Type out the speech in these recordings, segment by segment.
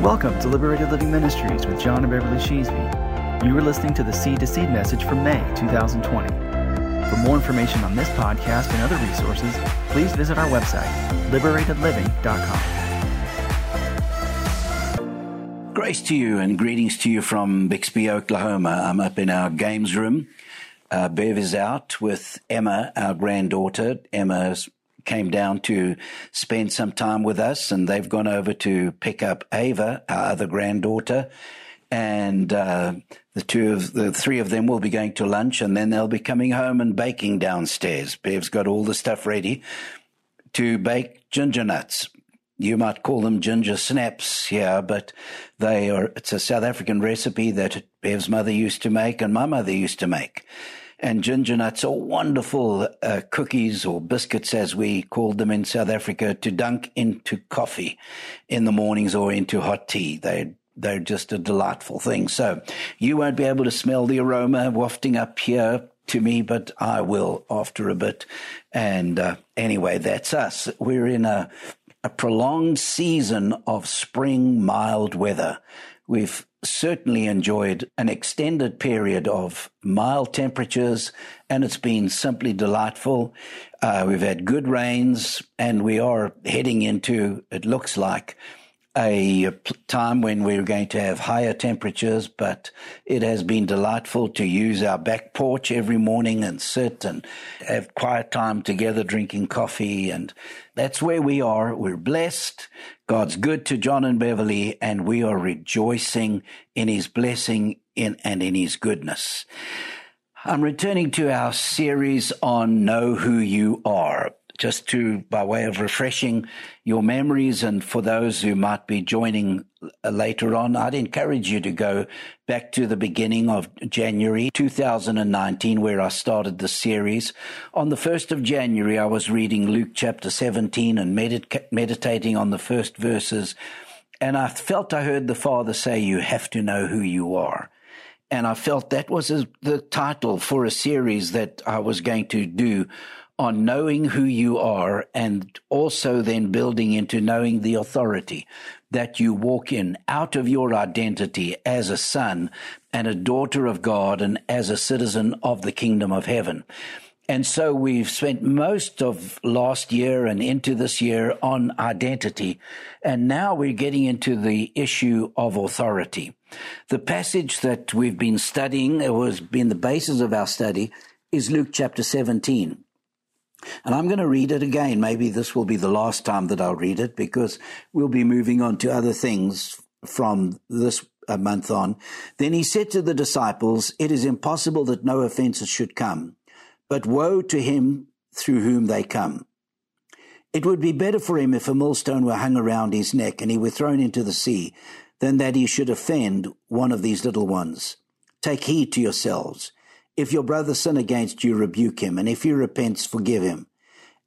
Welcome to Liberated Living Ministries with John and Beverly Sheasby. You are listening to the Seed to Seed message from May 2020. For more information on this podcast and other resources, please visit our website, liberatedliving.com. Grace to you and greetings to you from Bixby, Oklahoma. I'm up in our games room. Uh, Bev is out with Emma, our granddaughter. Emma's came down to spend some time with us, and they've gone over to pick up Ava, our other granddaughter, and uh, the two of the three of them will be going to lunch, and then they'll be coming home and baking downstairs. Bev's got all the stuff ready to bake ginger nuts. You might call them ginger snaps here, but they are. It's a South African recipe that Bev's mother used to make, and my mother used to make and ginger nuts are wonderful uh, cookies or biscuits, as we called them in South Africa, to dunk into coffee in the mornings or into hot tea. They they're just a delightful thing. So you won't be able to smell the aroma wafting up here to me, but I will after a bit. And uh, anyway, that's us. We're in a a prolonged season of spring mild weather. We've certainly enjoyed an extended period of mild temperatures, and it's been simply delightful. Uh, we've had good rains, and we are heading into, it looks like, a time when we're going to have higher temperatures, but it has been delightful to use our back porch every morning and sit and have quiet time together drinking coffee. And that's where we are. We're blessed. God's good to John and Beverly, and we are rejoicing in his blessing in, and in his goodness. I'm returning to our series on Know Who You Are just to, by way of refreshing your memories and for those who might be joining uh, later on, I'd encourage you to go back to the beginning of January 2019, where I started the series. On the 1st of January, I was reading Luke chapter 17 and medit- meditating on the first verses. And I felt I heard the Father say, You have to know who you are. And I felt that was a, the title for a series that I was going to do on knowing who you are and also then building into knowing the authority that you walk in out of your identity as a son and a daughter of God and as a citizen of the kingdom of heaven. And so we've spent most of last year and into this year on identity. And now we're getting into the issue of authority. The passage that we've been studying, it was been the basis of our study, is Luke chapter 17. And I'm going to read it again. Maybe this will be the last time that I'll read it because we'll be moving on to other things from this uh, month on. Then he said to the disciples, It is impossible that no offenses should come, but woe to him through whom they come. It would be better for him if a millstone were hung around his neck and he were thrown into the sea than that he should offend one of these little ones. Take heed to yourselves. If your brother sin against you, rebuke him, and if he repents, forgive him.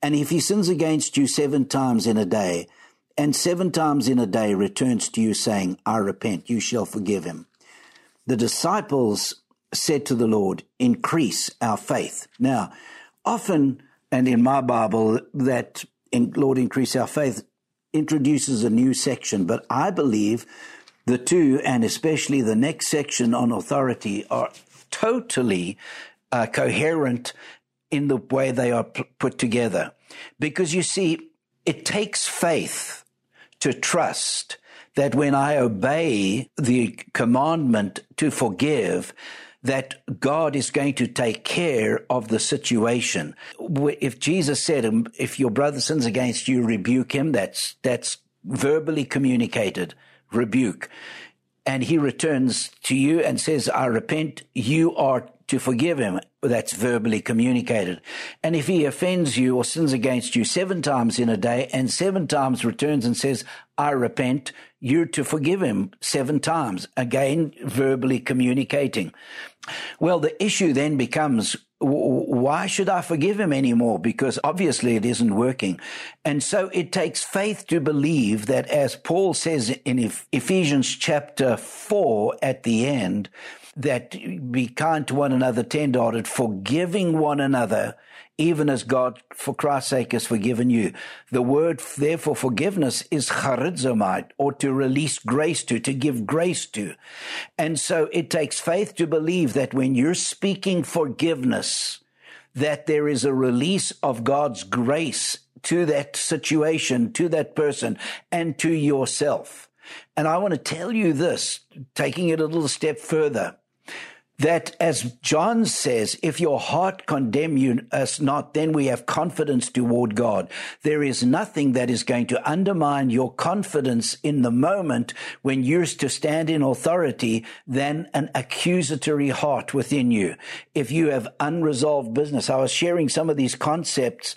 And if he sins against you seven times in a day, and seven times in a day returns to you saying, I repent, you shall forgive him. The disciples said to the Lord, increase our faith. Now, often, and in my Bible, that in Lord increase our faith introduces a new section, but I believe the two, and especially the next section on authority, are totally uh, coherent in the way they are p- put together. Because you see, it takes faith to trust that when I obey the commandment to forgive, that God is going to take care of the situation. If Jesus said, if your brother sins against you, rebuke him, that's, that's verbally communicated rebuke and he returns to you and says, I repent, you are to forgive him. That's verbally communicated. And if he offends you or sins against you seven times in a day and seven times returns and says, I repent, you're to forgive him seven times. Again, verbally communicating. Well, the issue then becomes why should I forgive him anymore? Because obviously it isn't working. And so it takes faith to believe that as Paul says in Ephesians chapter four at the end, that be kind to one another, tenderhearted, forgiving one another, even as God, for Christ's sake, has forgiven you. The word, therefore, forgiveness is charizomai, or to release grace to, to give grace to. And so it takes faith to believe that when you're speaking forgiveness, that there is a release of God's grace to that situation, to that person, and to yourself. And I want to tell you this, taking it a little step further, that as John says, if your heart condemn you us not, then we have confidence toward God. There is nothing that is going to undermine your confidence in the moment when you're to stand in authority than an accusatory heart within you. If you have unresolved business, I was sharing some of these concepts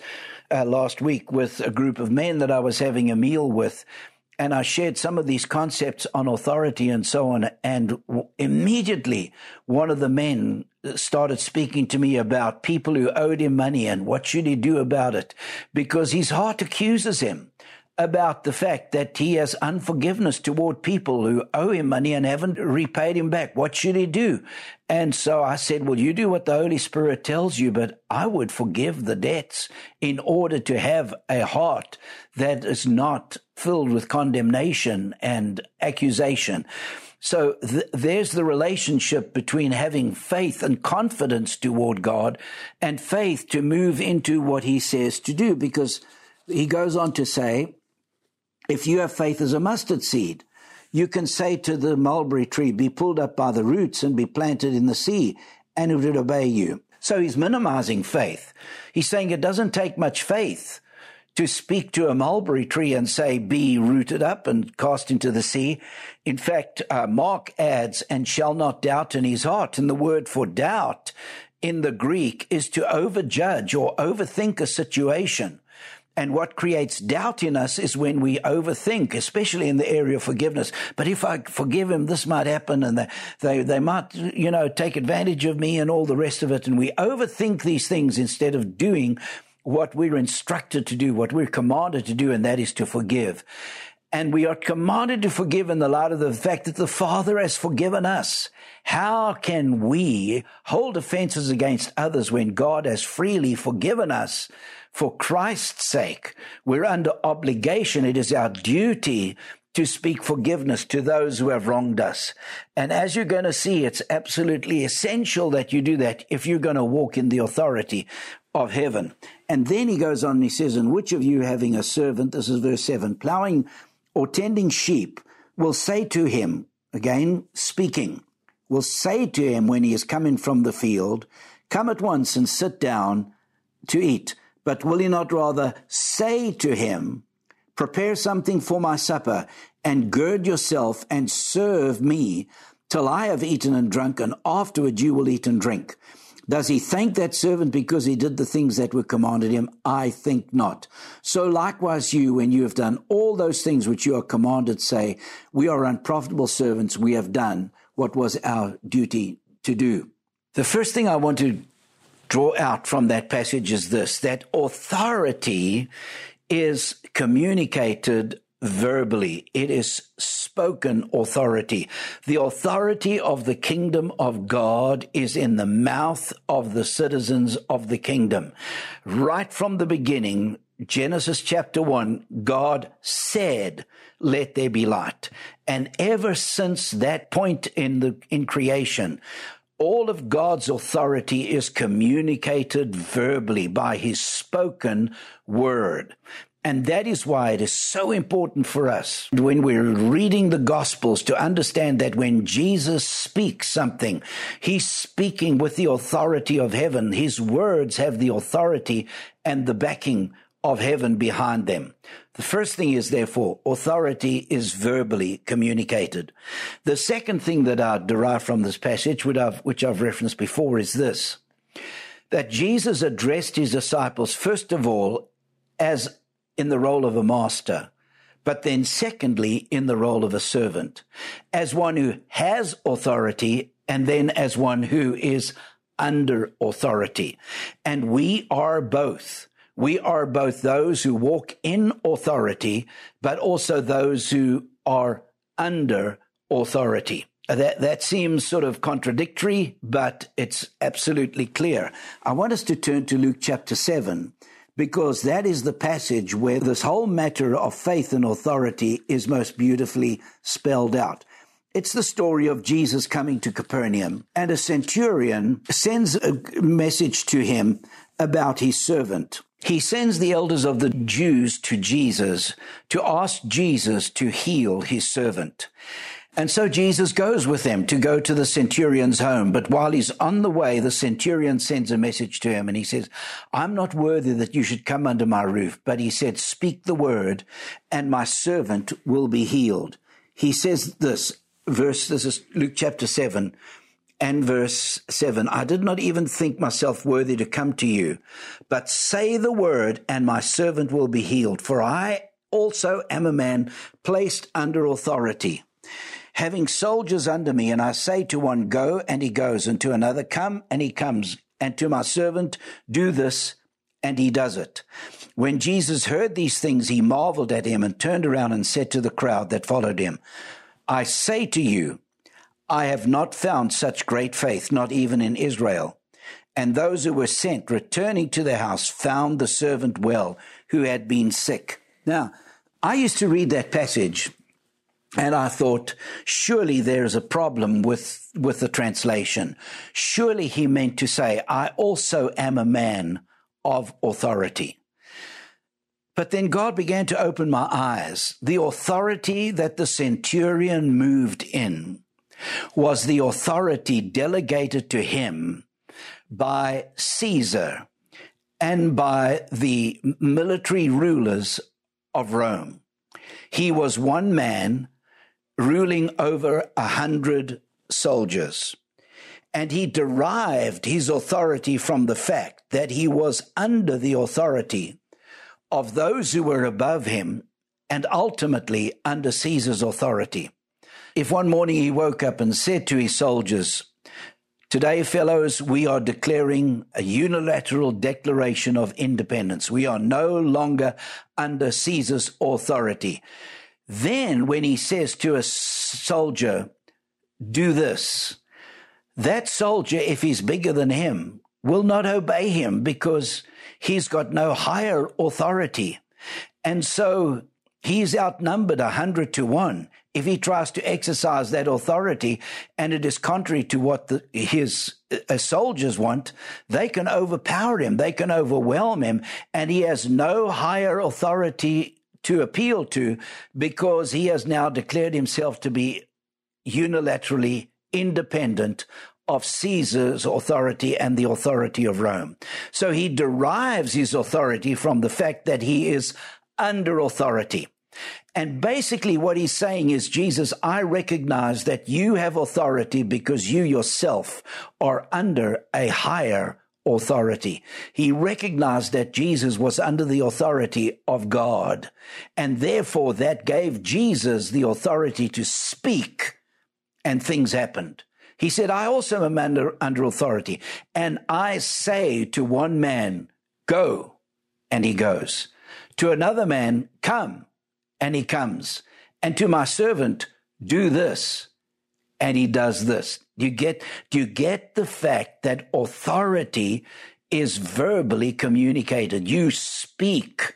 uh, last week with a group of men that I was having a meal with and I shared some of these concepts on authority and so on. And immediately one of the men uh, started speaking to me about people who owed him money and what should he do about it because his heart accuses him about the fact that he has unforgiveness toward people who owe him money and haven't repaid him back. What should he do? And so I said, well, you do what the Holy Spirit tells you, but I would forgive the debts in order to have a heart that is not filled with condemnation and accusation. So th- there's the relationship between having faith and confidence toward God and faith to move into what he says to do because he goes on to say, if you have faith as a mustard seed, you can say to the mulberry tree, be pulled up by the roots and be planted in the sea, and it would obey you. So he's minimizing faith. He's saying it doesn't take much faith to speak to a mulberry tree and say, be rooted up and cast into the sea. In fact, uh, Mark adds, and shall not doubt in his heart. And the word for doubt in the Greek is to overjudge or overthink a situation. And what creates doubt in us is when we overthink, especially in the area of forgiveness. But if I forgive him, this might happen and they, they, they might, you know, take advantage of me and all the rest of it. And we overthink these things instead of doing what we're instructed to do, what we're commanded to do, and that is to forgive. And we are commanded to forgive in the light of the fact that the Father has forgiven us. How can we hold offenses against others when God has freely forgiven us? For Christ's sake, we're under obligation. It is our duty to speak forgiveness to those who have wronged us. And as you're going to see, it's absolutely essential that you do that if you're going to walk in the authority of heaven. And then he goes on and he says, And which of you having a servant, this is verse 7, plowing or tending sheep, will say to him, again speaking, will say to him when he is coming from the field, Come at once and sit down to eat. But will he not rather say to him, Prepare something for my supper, and gird yourself and serve me till I have eaten and drunk, and afterward you will eat and drink? Does he thank that servant because he did the things that were commanded him? I think not. So likewise you, when you have done all those things which you are commanded, say, We are unprofitable servants, we have done what was our duty to do. The first thing I want to draw out from that passage is this that authority is communicated verbally. It is spoken authority. The authority of the kingdom of God is in the mouth of the citizens of the kingdom. Right from the beginning, Genesis chapter 1, God said, let there be light. And ever since that point in the, in creation, all of God's authority is communicated verbally by his spoken word. And that is why it is so important for us when we're reading the Gospels to understand that when Jesus speaks something, he's speaking with the authority of heaven. His words have the authority and the backing of heaven behind them. The first thing is, therefore, authority is verbally communicated. The second thing that I derive from this passage, which I've, which I've referenced before, is this that Jesus addressed his disciples, first of all, as in the role of a master, but then secondly, in the role of a servant, as one who has authority, and then as one who is under authority. And we are both. We are both those who walk in authority, but also those who are under authority. Uh, that, that seems sort of contradictory, but it's absolutely clear. I want us to turn to Luke chapter 7 because that is the passage where this whole matter of faith and authority is most beautifully spelled out. It's the story of Jesus coming to Capernaum, and a centurion sends a message to him about his servant. He sends the elders of the Jews to Jesus to ask Jesus to heal his servant. And so Jesus goes with them to go to the centurion's home. But while he's on the way, the centurion sends a message to him and he says, I'm not worthy that you should come under my roof. But he said, speak the word and my servant will be healed. He says this verse, this is Luke chapter seven and verse seven. I did not even think myself worthy to come to you, but say the word and my servant will be healed. For I also am a man placed under authority having soldiers under me, and I say to one, Go, and he goes, and to another, Come, and he comes, and to my servant, Do this, and he does it. When Jesus heard these things, he marveled at him and turned around and said to the crowd that followed him, I say to you, I have not found such great faith, not even in Israel. And those who were sent, returning to their house, found the servant well, who had been sick. Now, I used to read that passage and I thought, surely there's a problem with, with the translation. Surely he meant to say, I also am a man of authority. But then God began to open my eyes. The authority that the centurion moved in was the authority delegated to him by Caesar and by the military rulers of Rome. He was one man ruling over a hundred soldiers. And he derived his authority from the fact that he was under the authority of those who were above him and ultimately under Caesar's authority. If one morning he woke up and said to his soldiers, Today, fellows, we are declaring a unilateral declaration of independence. We are no longer under Caesar's authority. Then, when he says to a soldier, do this, that soldier, if he's bigger than him, will not obey him because he's got no higher authority. And so he's outnumbered a hundred to one. If he tries to exercise that authority and it is contrary to what the, his uh, soldiers want, they can overpower him. They can overwhelm him and he has no higher authority to appeal to because he has now declared himself to be unilaterally independent of Caesar's authority and the authority of Rome. So he derives his authority from the fact that he is under authority. And basically, what he's saying is, Jesus, I recognize that you have authority because you yourself are under a higher authority. He recognized that Jesus was under the authority of God, and therefore that gave Jesus the authority to speak, and things happened. He said, I also am under, under authority, and I say to one man, Go, and he goes. To another man, Come, and he comes. And to my servant, Do this, and he does this. Do you get, do you get the fact that authority is verbally communicated? You speak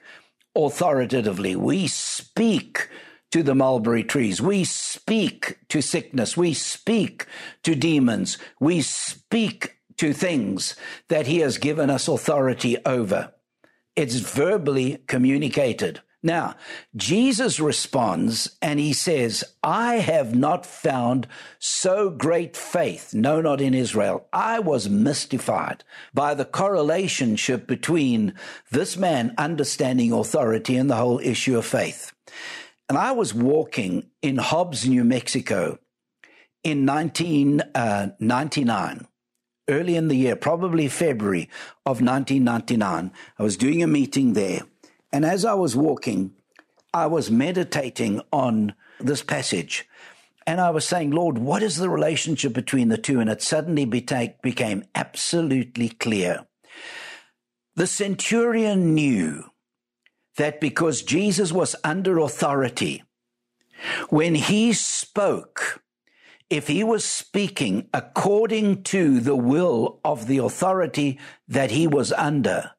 authoritatively. We speak to the mulberry trees. We speak to sickness. We speak to demons. We speak to things that he has given us authority over. It's verbally communicated. Now, Jesus responds and he says, I have not found so great faith, no, not in Israel. I was mystified by the correlationship between this man understanding authority and the whole issue of faith. And I was walking in Hobbs, New Mexico in 1999 uh, early in the year, probably February of 1999. I was doing a meeting there. And as I was walking, I was meditating on this passage. And I was saying, Lord, what is the relationship between the two? And it suddenly became absolutely clear. The centurion knew that because Jesus was under authority, when he spoke, if he was speaking according to the will of the authority that he was under,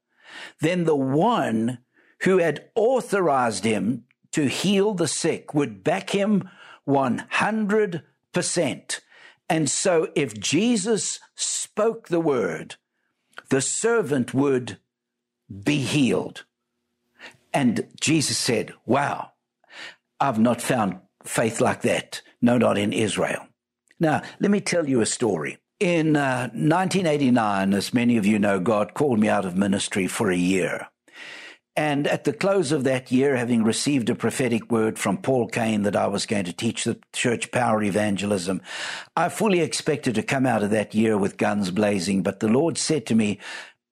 then the one who had authorized him to heal the sick would back him 100%. And so if Jesus spoke the word, the servant would be healed. And Jesus said, Wow, I've not found faith like that. No, not in Israel. Now, let me tell you a story. In uh, 1989, as many of you know, God called me out of ministry for a year. And at the close of that year, having received a prophetic word from Paul Cain that I was going to teach the church power evangelism, I fully expected to come out of that year with guns blazing. But the Lord said to me,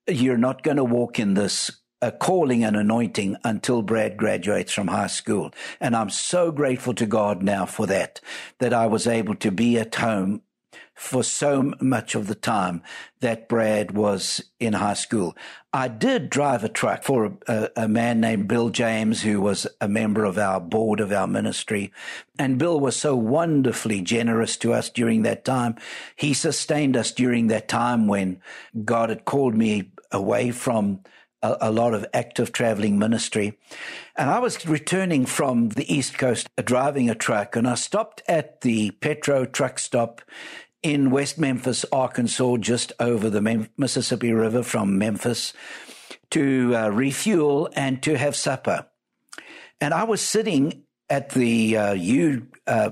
You're not going to walk in this a calling and anointing until Brad graduates from high school. And I'm so grateful to God now for that, that I was able to be at home for so much of the time that Brad was in high school. I did drive a truck for a, a, man named Bill James, who was a member of our board of our ministry. And Bill was so wonderfully generous to us during that time. He sustained us during that time when God had called me away from a, a, lot of active traveling ministry. And I was returning from the East Coast driving a truck, and I stopped at the Petro truck stop in West Memphis, Arkansas, just over the Mem- Mississippi River from Memphis, to uh, refuel and to have supper. And I was sitting at the uh, U uh,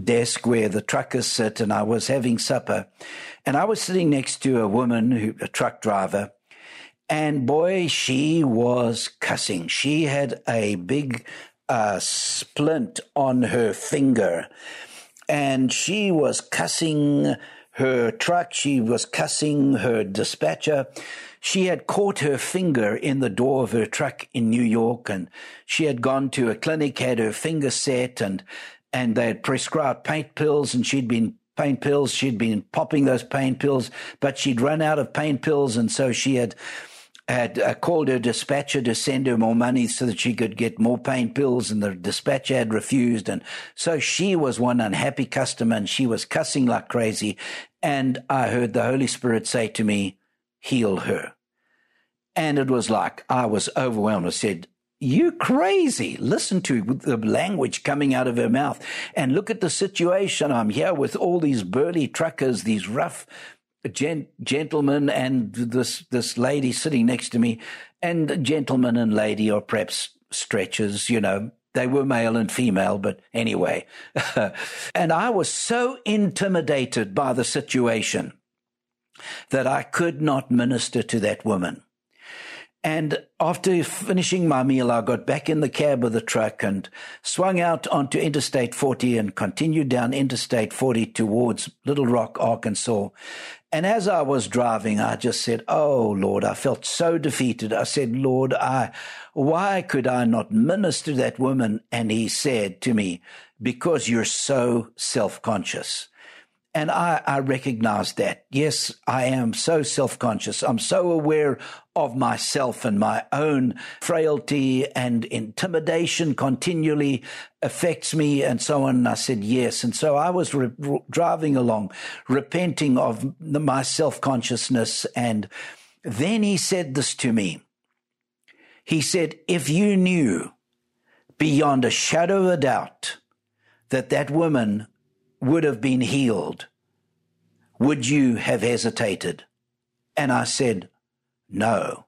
desk where the truckers sit, and I was having supper. And I was sitting next to a woman, who, a truck driver, and boy, she was cussing. She had a big uh, splint on her finger and she was cussing her truck. She was cussing her dispatcher. She had caught her finger in the door of her truck in New York and she had gone to a clinic, had her finger set and, and they had prescribed pain pills and she'd been pain pills. She'd been popping those pain pills, but she'd run out of pain pills. And so she had had uh, called her dispatcher to send her more money so that she could get more pain pills, and the dispatcher had refused. And so she was one unhappy customer and she was cussing like crazy. And I heard the Holy Spirit say to me, Heal her. And it was like I was overwhelmed. I said, you crazy. Listen to the language coming out of her mouth and look at the situation. I'm here with all these burly truckers, these rough gent- gentleman and this this lady sitting next to me, and gentleman and lady, or perhaps stretchers, you know. They were male and female, but anyway. and I was so intimidated by the situation that I could not minister to that woman. And after finishing my meal, I got back in the cab of the truck and swung out onto Interstate 40 and continued down Interstate 40 towards Little Rock, Arkansas. And as I was driving, I just said, Oh Lord, I felt so defeated. I said, Lord, I, why could I not minister that woman? And he said to me, because you're so self-conscious. And I, I recognize that. Yes, I am so self conscious. I'm so aware of myself and my own frailty and intimidation continually affects me and so on. And I said, yes. And so I was re- driving along, repenting of the, my self consciousness. And then he said this to me. He said, if you knew beyond a shadow of a doubt that that woman would have been healed, would you have hesitated? And I said, no.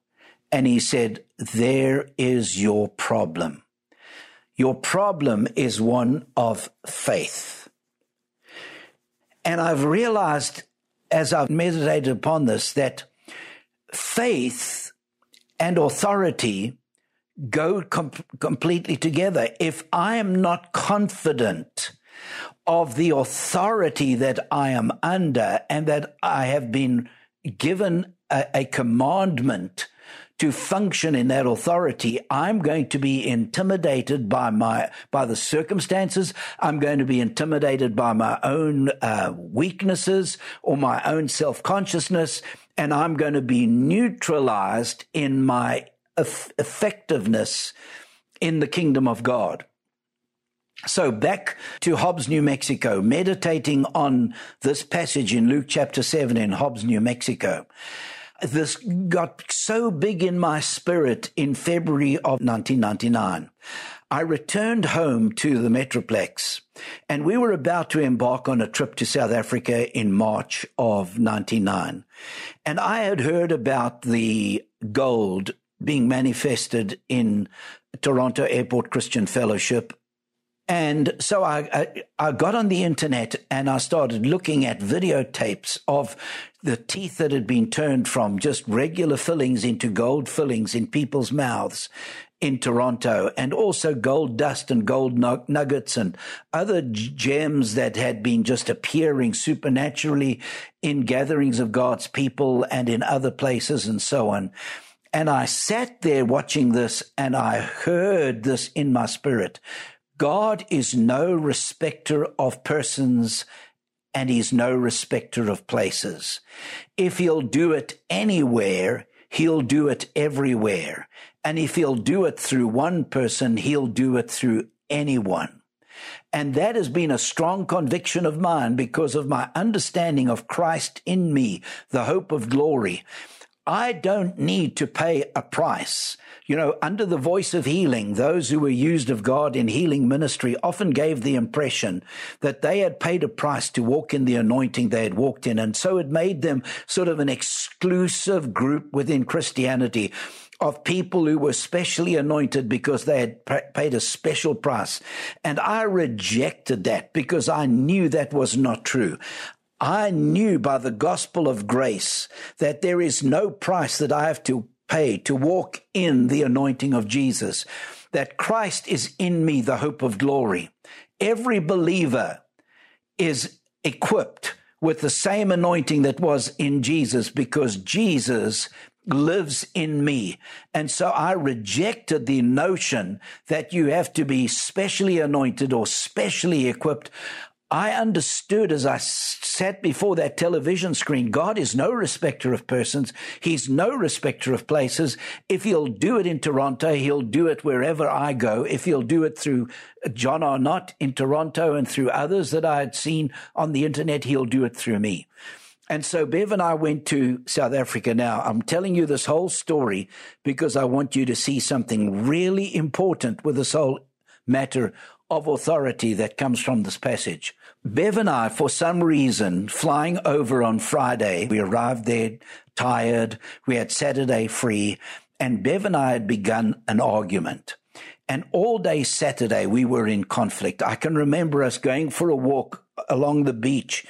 And he said, there is your problem. Your problem is one of faith. And I've realized as I've meditated upon this that faith and authority go com- completely together. If I am not confident of the authority that I am under and that I have been given a, a commandment to function in that authority, I'm going to be intimidated by my by the circumstances. I'm going to be intimidated by my own uh, weaknesses or my own self consciousness, and I'm going to be neutralized in my eff- effectiveness in the kingdom of God. So back to Hobbs, New Mexico, meditating on this passage in Luke chapter 7 in Hobbs, New Mexico. This got so big in my spirit in February of 1999. I returned home to the Metroplex and we were about to embark on a trip to South Africa in March of 99. And I had heard about the gold being manifested in Toronto Airport Christian Fellowship and so I, I, I, got on the internet and I started looking at videotapes of the teeth that had been turned from just regular fillings into gold fillings in people's mouths in Toronto and also gold dust and gold nuggets and other gems that had been just appearing supernaturally in gatherings of God's people and in other places and so on. And I sat there watching this and I heard this in my spirit. God is no respecter of persons and he's no respecter of places. If he'll do it anywhere, he'll do it everywhere. And if he'll do it through one person, he'll do it through anyone. And that has been a strong conviction of mine because of my understanding of Christ in me, the hope of glory. I don't need to pay a price. You know, under the voice of healing, those who were used of God in healing ministry often gave the impression that they had paid a price to walk in the anointing they had walked in. And so it made them sort of an exclusive group within Christianity of people who were specially anointed because they had paid a special price. And I rejected that because I knew that was not true. I knew by the gospel of grace that there is no price that I have to pay to walk in the anointing of Jesus, that Christ is in me, the hope of glory. Every believer is equipped with the same anointing that was in Jesus because Jesus lives in me. And so I rejected the notion that you have to be specially anointed or specially equipped. I understood as I sat before that television screen, God is no respecter of persons. He's no respecter of places. If he'll do it in Toronto, he'll do it wherever I go. If he'll do it through uh, John Arnott in Toronto and through others that I had seen on the internet, he'll do it through me. And so Bev and I went to South Africa now. I'm telling you this whole story because I want you to see something really important with this whole matter of authority that comes from this passage. Bev and I, for some reason, flying over on Friday, we arrived there tired. We had Saturday free and Bev and I had begun an argument. And all day Saturday, we were in conflict. I can remember us going for a walk along the beach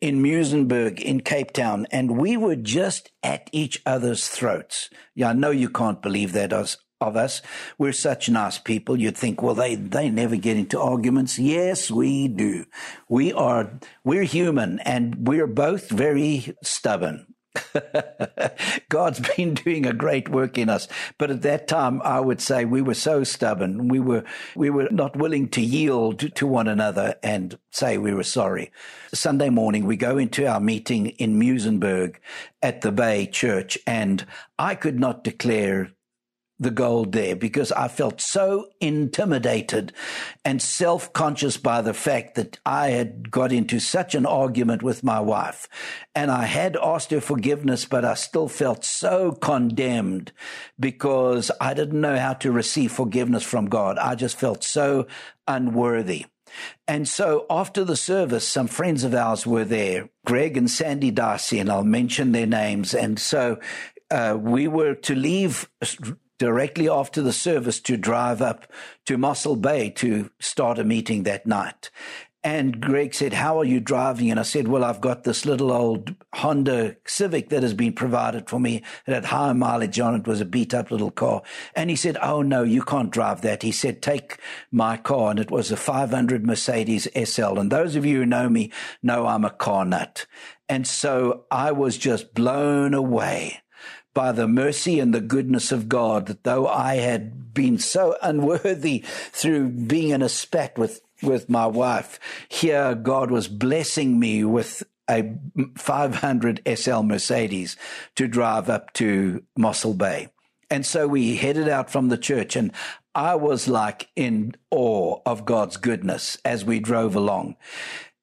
in Muizenberg in Cape Town, and we were just at each other's throats. Yeah, I know you can't believe that of us. We're such nice people. You'd think, well, they, they never get into arguments. Yes, we do. We are, we're human and we're both very stubborn. God's been doing a great work in us. But at that time, I would say we were so stubborn. We were, we were not willing to yield to one another and say we were sorry. Sunday morning, we go into our meeting in Muizenberg at the Bay Church and I could not declare the gold there because I felt so intimidated and self conscious by the fact that I had got into such an argument with my wife. And I had asked her forgiveness, but I still felt so condemned because I didn't know how to receive forgiveness from God. I just felt so unworthy. And so after the service, some friends of ours were there, Greg and Sandy Darcy, and I'll mention their names. And so uh, we were to leave directly after the service to drive up to Mossel Bay to start a meeting that night. And Greg said, How are you driving? And I said, Well, I've got this little old Honda Civic that has been provided for me. It had high mileage on it, was a beat up little car. And he said, Oh, no, you can't drive that. He said, Take my car. And it was a 500 Mercedes SL. And those of you who know me know I'm a car nut. And so I was just blown away by the mercy and the goodness of God that though I had been so unworthy through being in a spat with, with my wife, here God was blessing me with a 500 SL Mercedes to drive up to Mossel Bay. And so we headed out from the church and I was like in awe of God's goodness as we drove along.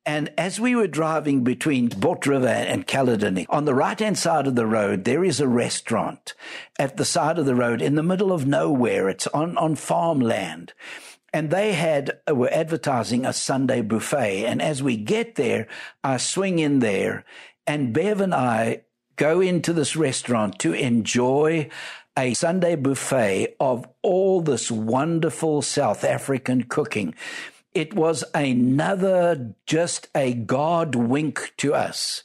And as we were driving between Bot River and Caledony, on the right hand side of the road, there is a restaurant at the side of the road in the middle of nowhere. It's on, on farmland. And they had, uh, were advertising a Sunday buffet. And as we get there, I swing in there and Bev and I go into this restaurant to enjoy a Sunday buffet of all this wonderful South African cooking. It was another, just a God wink to us.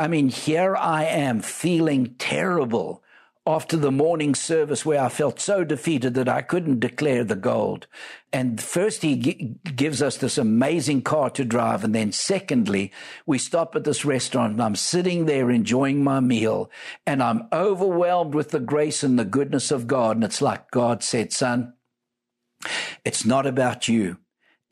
I mean, here I am feeling terrible after the morning service where I felt so defeated that I couldn't declare the gold. And first, he g- gives us this amazing car to drive. And then, secondly, we stop at this restaurant and I'm sitting there enjoying my meal and I'm overwhelmed with the grace and the goodness of God. And it's like God said, son, it's not about you.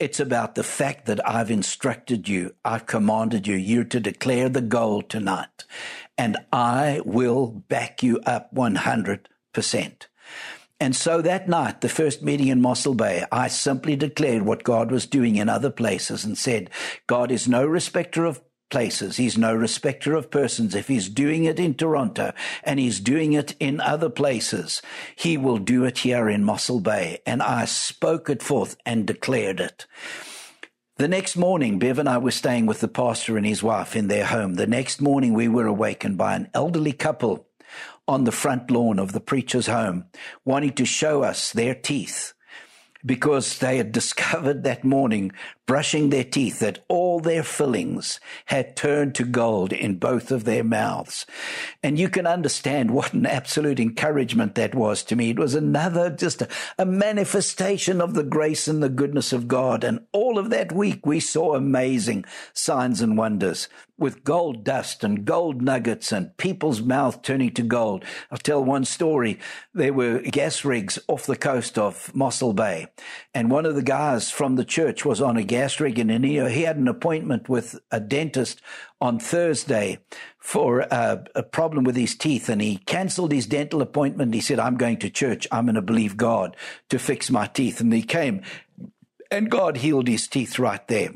It's about the fact that I've instructed you, I've commanded you, you're to declare the goal tonight, and I will back you up 100%. And so that night, the first meeting in Mossel Bay, I simply declared what God was doing in other places and said, God is no respecter of places. He's no respecter of persons. If he's doing it in Toronto and he's doing it in other places, he will do it here in Mossel Bay. And I spoke it forth and declared it. The next morning, Bev and I were staying with the pastor and his wife in their home. The next morning, we were awakened by an elderly couple on the front lawn of the preacher's home wanting to show us their teeth because they had discovered that morning brushing their teeth that all their fillings had turned to gold in both of their mouths. And you can understand what an absolute encouragement that was to me. It was another, just a, a manifestation of the grace and the goodness of God. And all of that week, we saw amazing signs and wonders with gold dust and gold nuggets and people's mouth turning to gold. I'll tell one story. There were gas rigs off the coast of Mossel Bay and one of the guys from the church was on a gas gas rig and he, he had an appointment with a dentist on Thursday for a, a problem with his teeth and he cancelled his dental appointment. He said, I'm going to church. I'm going to believe God to fix my teeth. And he came and God healed his teeth right there.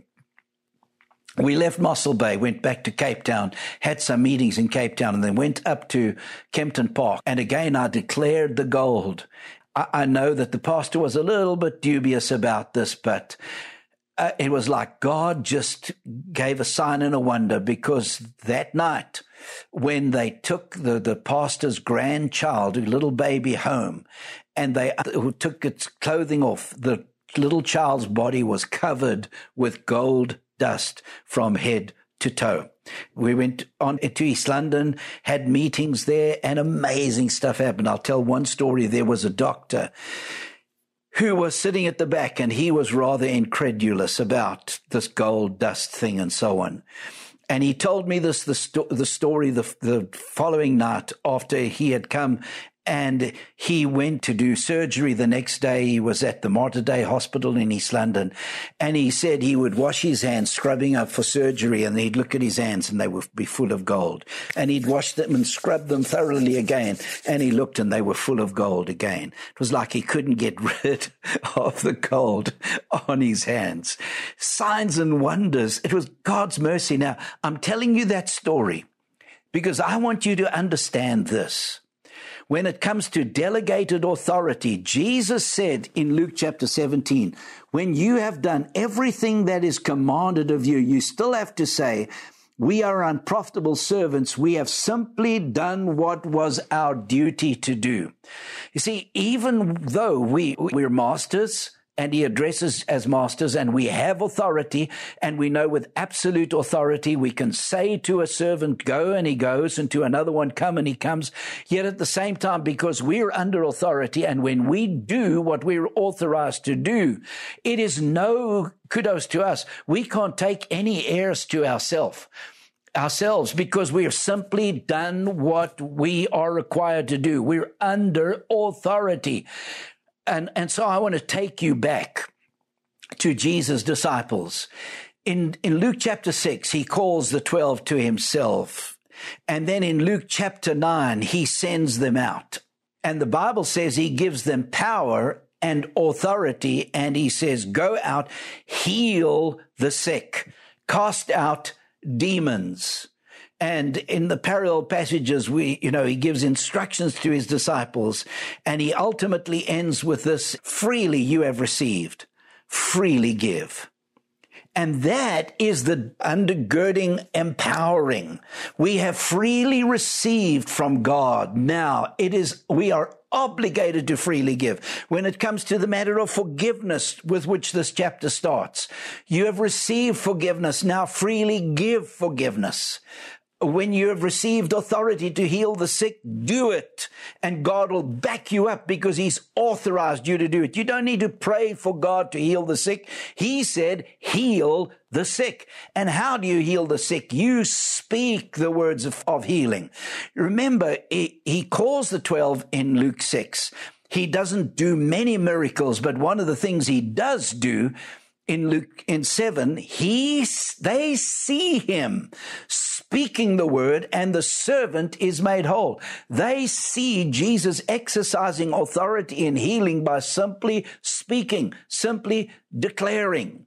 We left Mossel Bay, went back to Cape Town, had some meetings in Cape Town, and then went up to Kempton Park. And again, I declared the gold. I, I know that the pastor was a little bit dubious about this, but uh, it was like God just gave a sign and a wonder because that night, when they took the, the pastor's grandchild, a little baby, home, and they uh, took its clothing off, the little child's body was covered with gold dust from head to toe. We went on to East London, had meetings there, and amazing stuff happened. I'll tell one story. There was a doctor who was sitting at the back and he was rather incredulous about this gold dust thing and so on. And he told me this, the, sto- the story the, the following night after he had come and he went to do surgery the next day. He was at the Mater Dei Hospital in East London. And he said he would wash his hands scrubbing up for surgery and he'd look at his hands and they would be full of gold. And he'd wash them and scrub them thoroughly again. And he looked and they were full of gold again. It was like he couldn't get rid of the gold on his hands. Signs and wonders. It was God's mercy. Now, I'm telling you that story because I want you to understand this when it comes to delegated authority, Jesus said in Luke chapter 17, when you have done everything that is commanded of you, you still have to say, we are unprofitable servants. We have simply done what was our duty to do. You see, even though we, we're masters, and he addresses as masters, and we have authority, and we know with absolute authority we can say to a servant, Go, and he goes, and to another one, Come, and he comes. Yet at the same time, because we're under authority, and when we do what we're authorized to do, it is no kudos to us. We can't take any airs to ourselves ourselves because we have simply done what we are required to do. We're under authority. And, and so I want to take you back to Jesus' disciples. In, in Luke chapter 6, he calls the 12 to himself. And then in Luke chapter 9, he sends them out. And the Bible says he gives them power and authority. And he says, go out, heal the sick, cast out demons. And in the parallel passages, we, you know, he gives instructions to his disciples and he ultimately ends with this freely you have received, freely give. And that is the undergirding empowering. We have freely received from God. Now it is, we are obligated to freely give. When it comes to the matter of forgiveness with which this chapter starts, you have received forgiveness. Now freely give forgiveness when you have received authority to heal the sick, do it. And God will back you up because He's authorized you to do it. You don't need to pray for God to heal the sick. He said, heal the sick. And how do you heal the sick? You speak the words of, of healing. Remember, he, he calls the 12 in Luke 6. He doesn't do many miracles, but one of the things he does do in Luke in 7, he they see him speaking the word and the servant is made whole. They see Jesus exercising authority in healing by simply speaking, simply declaring.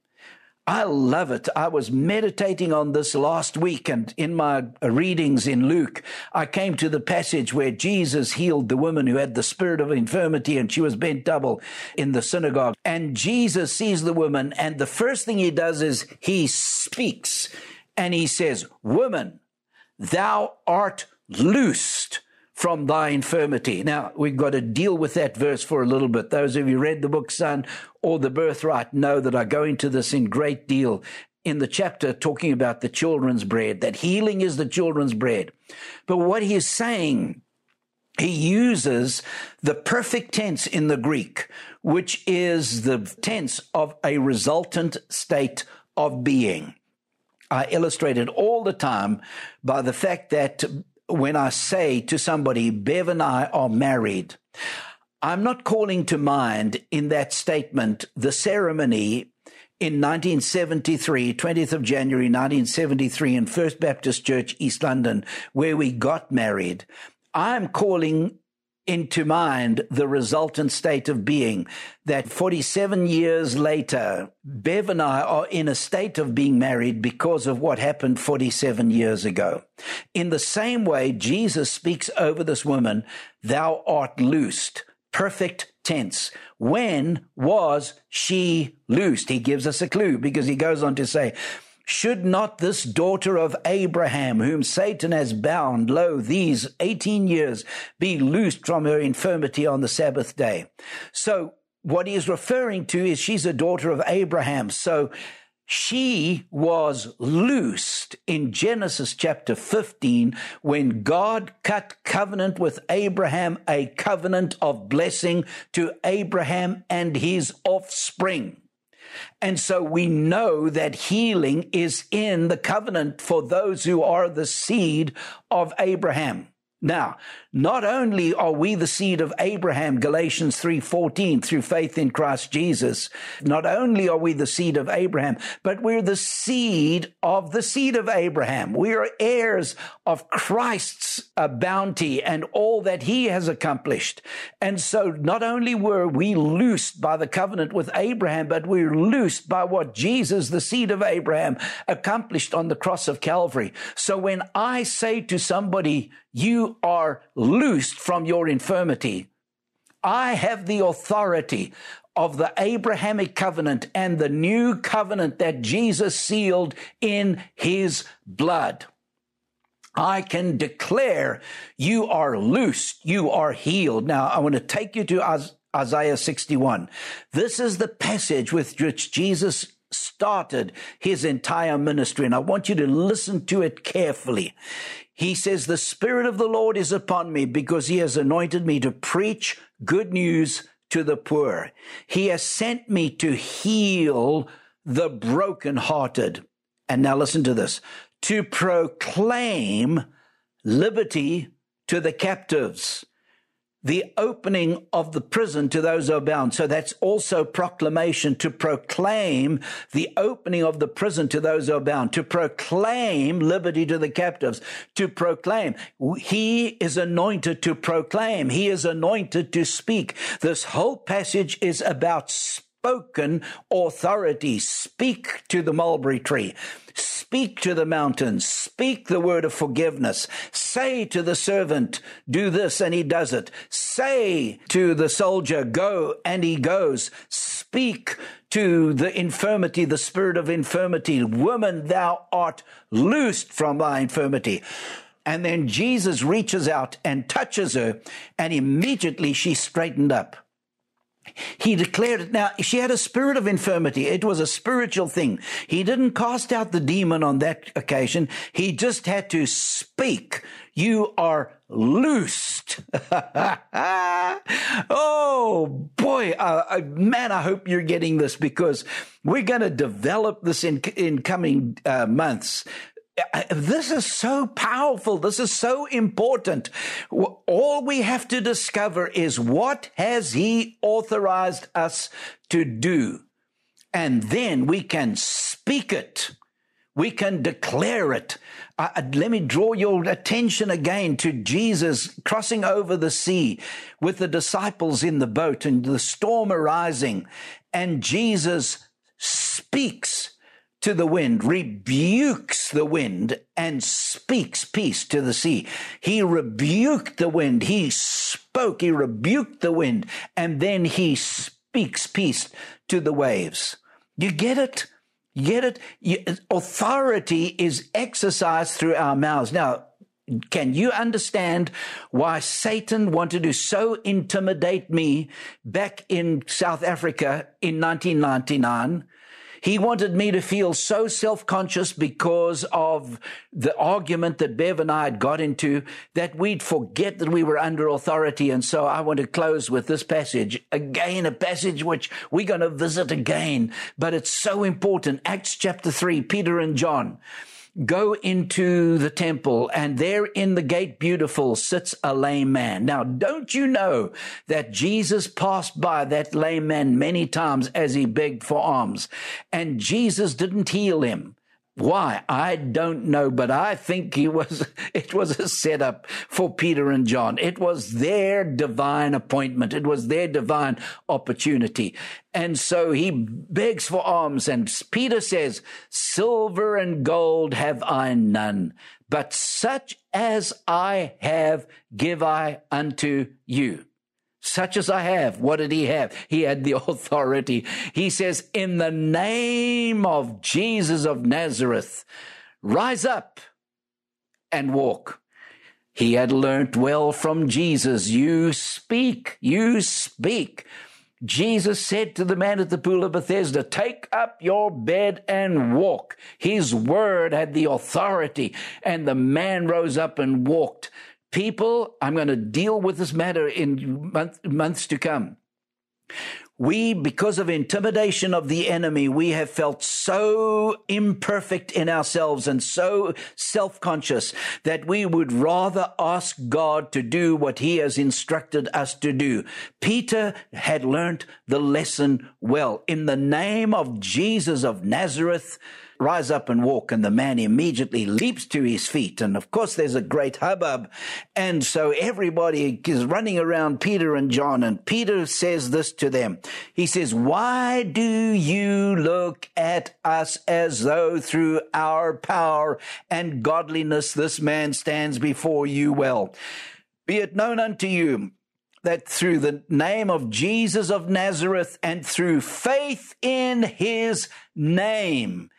I love it. I was meditating on this last week and in my readings in Luke, I came to the passage where Jesus healed the woman who had the spirit of infirmity and she was bent double in the synagogue. And Jesus sees the woman and the first thing he does is he speaks and he says, woman, thou art loosed from thy infirmity. Now, we've got to deal with that verse for a little bit. Those of you read the book, Son, or The Birthright know that I go into this in great deal in the chapter talking about the children's bread, that healing is the children's bread. But what he is saying, he uses the perfect tense in the Greek, which is the tense of a resultant state of being. I illustrate it all the time by the fact that when I say to somebody, Bev and I are married, I'm not calling to mind in that statement the ceremony in 1973, 20th of January 1973 in First Baptist Church, East London, where we got married. I'm calling into mind the resultant state of being that 47 years later, Bev and I are in a state of being married because of what happened 47 years ago. In the same way, Jesus speaks over this woman, thou art loosed, perfect tense. When was she loosed? He gives us a clue because he goes on to say, should not this daughter of Abraham, whom Satan has bound, lo, these 18 years, be loosed from her infirmity on the Sabbath day? So what he is referring to is she's a daughter of Abraham. So she was loosed in Genesis chapter 15 when God cut covenant with Abraham, a covenant of blessing to Abraham and his offspring. And so we know that healing is in the covenant for those who are the seed of Abraham. Now, not only are we the seed of Abraham, Galatians 3:14, through faith in Christ Jesus, not only are we the seed of Abraham, but we're the seed of the seed of Abraham. We are heirs of Christ's uh, bounty and all that he has accomplished. And so not only were we loosed by the covenant with Abraham, but we're loosed by what Jesus, the seed of Abraham, accomplished on the cross of Calvary. So when I say to somebody, you are loosed from your infirmity. I have the authority of the Abrahamic covenant and the new covenant that Jesus sealed in his blood. I can declare you are loosed, you are healed. Now, I want to take you to Isaiah 61. This is the passage with which Jesus started his entire ministry, and I want you to listen to it carefully. He says, The Spirit of the Lord is upon me because he has anointed me to preach good news to the poor. He has sent me to heal the brokenhearted. And now listen to this to proclaim liberty to the captives, the opening of the prison to those who are bound. So that's also proclamation to proclaim the opening of the prison to those who are bound, to proclaim liberty to the captives, to proclaim. He is anointed to proclaim. He is anointed to speak. This whole passage is about spoken authority. Speak to the mulberry tree. Speak to the mountains. Speak the word of forgiveness. Say to the servant, do this, and he does it. Say to the soldier, go, and he goes. Speak to the infirmity, the spirit of infirmity. Woman, thou art loosed from thy infirmity. And then Jesus reaches out and touches her, and immediately she straightened up. He declared it. Now, she had a spirit of infirmity. It was a spiritual thing. He didn't cast out the demon on that occasion. He just had to speak. You are loosed. oh boy, uh, uh, man, I hope you're getting this because we're going to develop this in, in coming uh, months this is so powerful. This is so important. All we have to discover is what has he authorized us to do? And then we can speak it. We can declare it. Uh, uh let me draw your attention again to Jesus crossing over the sea with the disciples in the boat and the storm arising. And Jesus speaks to the wind, rebukes the wind, and speaks peace to the sea. He rebuked the wind. He spoke. He rebuked the wind, and then he speaks peace to the waves. You get it? You get it? You, authority is exercised through our mouths. Now, can you understand why Satan wanted to so intimidate me back in South Africa in 1999? He wanted me to feel so self conscious because of the argument that Bev and I had got into that we'd forget that we were under authority. And so I want to close with this passage again, a passage which we're going to visit again, but it's so important. Acts chapter three, Peter and John go into the temple and there in the gate beautiful sits a lame man. Now, don't you know that Jesus passed by that lame man many times as he begged for alms and Jesus didn't heal him? Why? I don't know, but I think he was, it was a setup for Peter and John. It was their divine appointment. It was their divine opportunity. And so he begs for alms and Peter says, silver and gold have I none, but such as I have give I unto you such as I have. What did he have? He had the authority. He says, in the name of Jesus of Nazareth, rise up and walk. He had learnt well from Jesus. You speak, you speak. Jesus said to the man at the pool of Bethesda, take up your bed and walk. His word had the authority and the man rose up and walked people, I'm going to deal with this matter in month, months to come. We, because of intimidation of the enemy, we have felt so imperfect in ourselves and so self-conscious that we would rather ask God to do what he has instructed us to do. Peter had learnt the lesson well. In the name of Jesus of Nazareth, rise up and walk. And the man immediately leaps to his feet. And of course, there's a great hubbub. And so everybody is running around Peter and John. And Peter says this to them. He says, why do you look at us as though through our power and godliness this man stands before you well? Be it known unto you that through the name of Jesus of Nazareth and through faith in his name,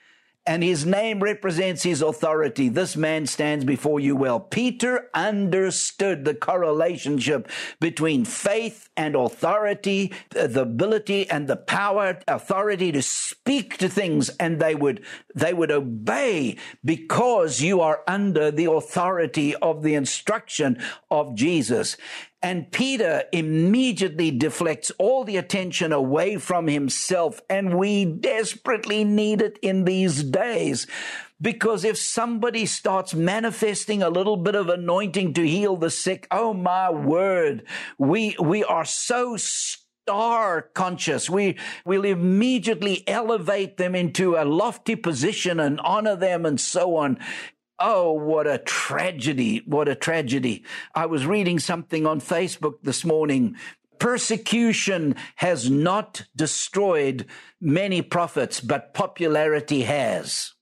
and his name represents his authority. This man stands before you well. Peter understood the correlationship between faith and authority, the ability and the power, authority to speak to things and they would, they would obey because you are under the authority of the instruction of Jesus. And Peter immediately deflects all the attention away from himself. And we desperately need it in these days. Because if somebody starts manifesting a little bit of anointing to heal the sick, oh my word, we, we are so star conscious. We will immediately elevate them into a lofty position and honor them and so on. Oh, what a tragedy. What a tragedy. I was reading something on Facebook this morning. Persecution has not destroyed many prophets, but popularity has.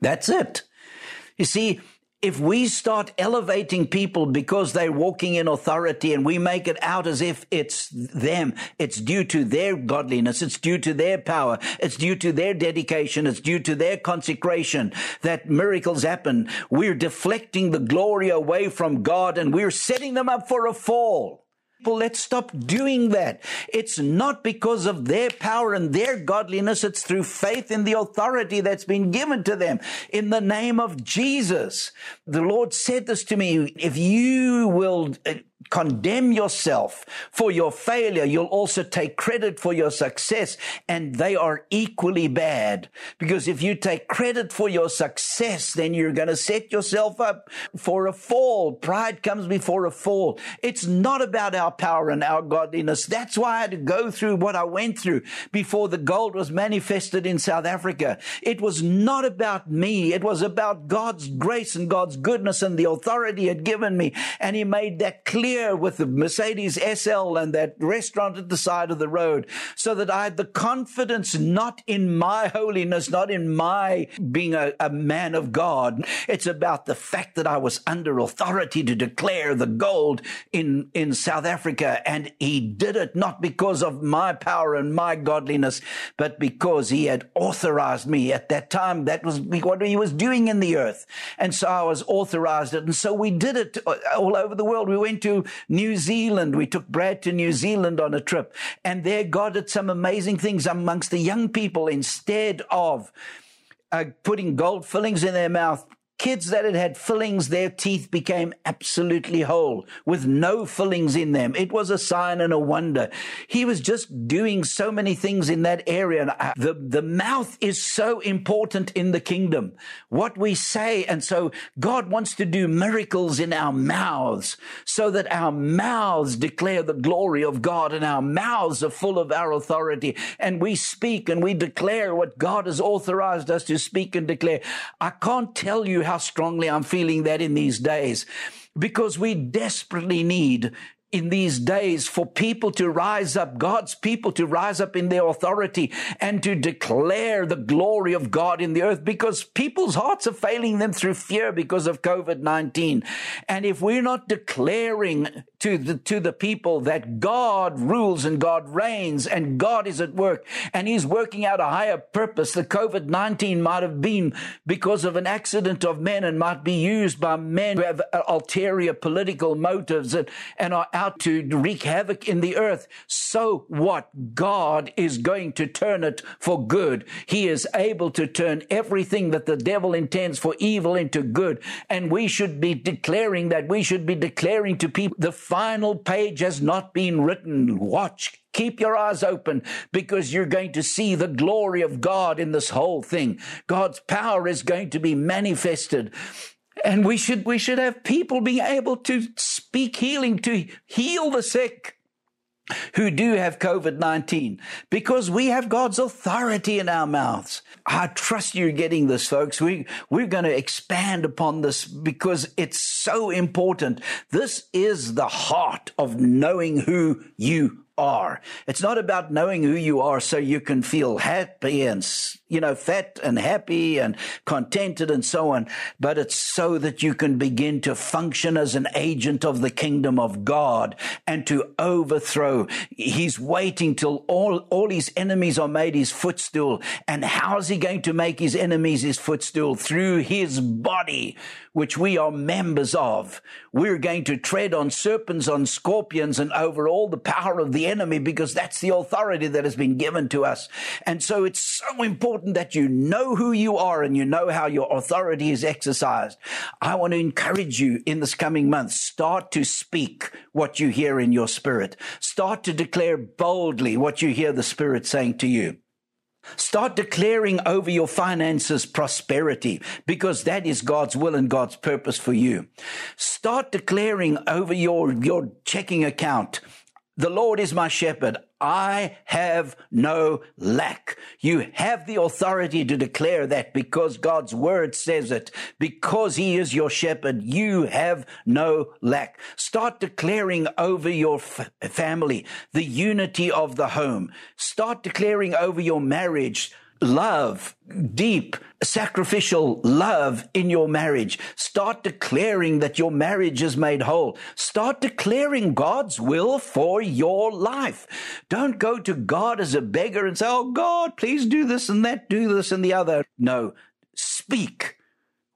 That's it. You see, if we start elevating people because they're walking in authority and we make it out as if it's them, it's due to their godliness, it's due to their power, it's due to their dedication, it's due to their consecration that miracles happen, we're deflecting the glory away from God and we're setting them up for a fall people, let's stop doing that. It's not because of their power and their godliness. It's through faith in the authority that's been given to them in the name of Jesus. The Lord said this to me. If you will uh, condemn yourself for your failure, you'll also take credit for your success. And they are equally bad. Because if you take credit for your success, then you're going to set yourself up for a fall. Pride comes before a fall. It's not about our power and our godliness. That's why I had to go through what I went through before the gold was manifested in South Africa. It was not about me. It was about God's grace and God's goodness and the authority He had given me. And He made that clear with the Mercedes SL and that restaurant at the side of the road so that I had the confidence not in my holiness, not in my being a, a man of God. It's about the fact that I was under authority to declare the gold in, in South Africa. And he did it not because of my power and my godliness, but because he had authorized me at that time. That was what he was doing in the earth. And so I was authorized it. And so we did it uh, all over the world. We went to New Zealand. We took Brad to New Zealand on a trip and there God did some amazing things amongst the young people instead of uh, putting gold fillings in their mouth Kids that had had fillings, their teeth became absolutely whole with no fillings in them. It was a sign and a wonder. He was just doing so many things in that area. Uh, the, the mouth is so important in the kingdom. What we say. And so God wants to do miracles in our mouths so that our mouths declare the glory of God and our mouths are full of our authority. And we speak and we declare what God has authorized us to speak and declare. I can't tell you how strongly I'm feeling that in these days because we desperately need in these days for people to rise up, God's people to rise up in their authority and to declare the glory of God in the earth because people's hearts are failing them through fear because of COVID-19. And if we're not declaring to the, to the people that God rules and God reigns and God is at work and he's working out a higher purpose, the COVID-19 might have been because of an accident of men and might be used by men who have ulterior political motives and, and are out out to wreak havoc in the earth. So what? God is going to turn it for good. He is able to turn everything that the devil intends for evil into good. And we should be declaring that. We should be declaring to people the final page has not been written. Watch Keep your eyes open because you're going to see the glory of God in this whole thing. God's power is going to be manifested. And we should, we should have people being able to speak healing, to heal the sick who do have COVID-19 because we have God's authority in our mouths. I trust you're getting this, folks. We, we're going to expand upon this because it's so important. This is the heart of knowing who you are. It's not about knowing who you are so you can feel happy and, you know, fat and happy and contented and so on, but it's so that you can begin to function as an agent of the kingdom of God and to overthrow. He's waiting till all, all his enemies are made his footstool. And how's he going to make his enemies his footstool? Through his body, which we are members of. We're going to tread on serpents, on scorpions, and over all the power of the enemy because that's the authority that has been given to us. And so it's so important that you know who you are and you know how your authority is exercised. I want to encourage you in this coming month, start to speak what you hear in your spirit. Start to declare boldly what you hear the spirit saying to you. Start declaring over your finances prosperity because that is God's will and God's purpose for you. Start declaring over your, your checking account. The Lord is my shepherd. I have no lack. You have the authority to declare that because God's word says it. Because he is your shepherd, you have no lack. Start declaring over your f- family the unity of the home. Start declaring over your marriage love, deep, sacrificial love in your marriage. Start declaring that your marriage is made whole. Start declaring God's will for your life. Don't go to God as a beggar and say, Oh God, please do this and that, do this and the other. No, speak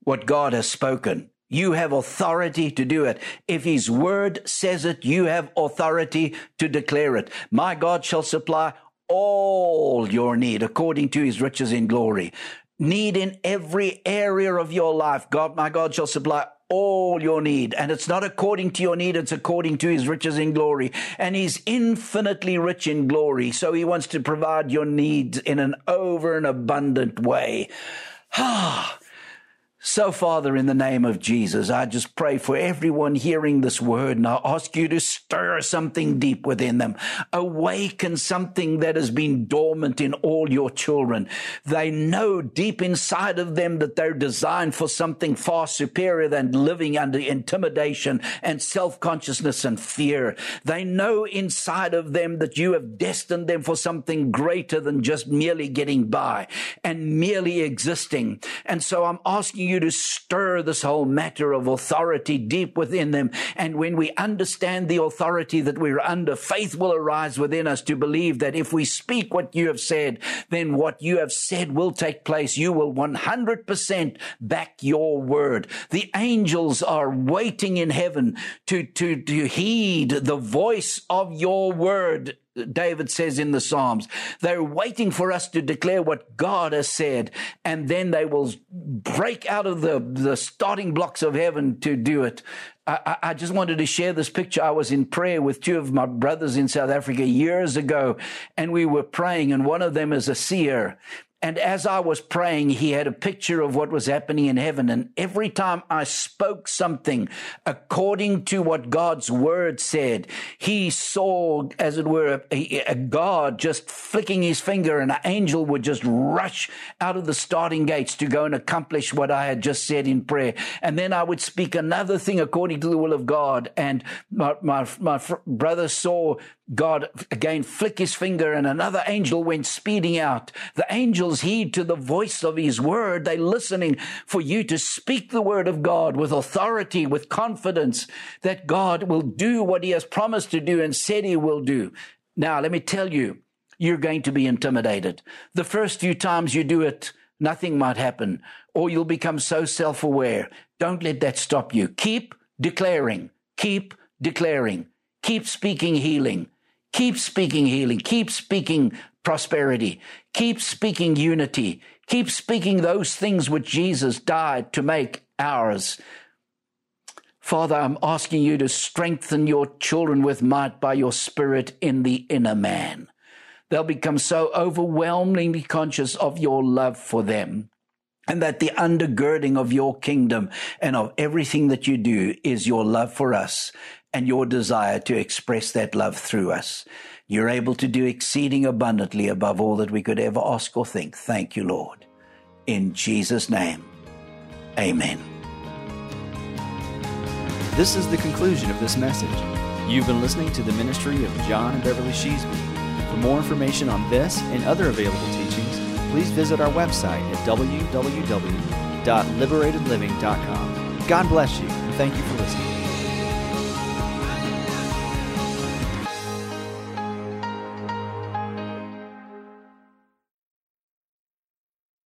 what God has spoken. You have authority to do it. If his word says it, you have authority to declare it. My God shall supply all your need according to his riches in glory. Need in every area of your life. God, my God shall supply all your need. And it's not according to your need, it's according to his riches in glory. And he's infinitely rich in glory. So he wants to provide your needs in an over and abundant way. Ah. So, Father, in the name of Jesus, I just pray for everyone hearing this word and I ask you to stir something deep within them. Awaken something that has been dormant in all your children. They know deep inside of them that they're designed for something far superior than living under intimidation and self-consciousness and fear. They know inside of them that you have destined them for something greater than just merely getting by and merely existing. And so I'm asking you to stir this whole matter of authority deep within them. And when we understand the authority that we're under, faith will arise within us to believe that if we speak what you have said, then what you have said will take place. You will 100% back your word. The angels are waiting in heaven to, to, to heed the voice of your word David says in the Psalms. They're waiting for us to declare what God has said, and then they will break out of the, the starting blocks of heaven to do it. I, I just wanted to share this picture. I was in prayer with two of my brothers in South Africa years ago, and we were praying, and one of them is a seer. And as I was praying, he had a picture of what was happening in heaven. And every time I spoke something according to what God's word said, he saw, as it were, a, a, God just flicking his finger and an angel would just rush out of the starting gates to go and accomplish what I had just said in prayer. And then I would speak another thing according to the will of God. And my, my, my brother saw God again flick his finger and another angel went speeding out. The angels heed to the voice of his word. They listening for you to speak the word of God with authority, with confidence that God will do what he has promised to do and said he will do. Now, let me tell you, you're going to be intimidated. The first few times you do it, nothing might happen or you'll become so self-aware. Don't let that stop you. Keep declaring, keep declaring, keep speaking healing Keep speaking healing. Keep speaking prosperity. Keep speaking unity. Keep speaking those things which Jesus died to make ours. Father, I'm asking you to strengthen your children with might by your spirit in the inner man. They'll become so overwhelmingly conscious of your love for them and that the undergirding of your kingdom and of everything that you do is your love for us and your desire to express that love through us. You're able to do exceeding abundantly above all that we could ever ask or think. Thank you, Lord. In Jesus' name, amen. This is the conclusion of this message. You've been listening to the ministry of John and Beverly Sheasby. For more information on this and other available teachings, please visit our website at www.liberatedliving.com. God bless you, and thank you for listening.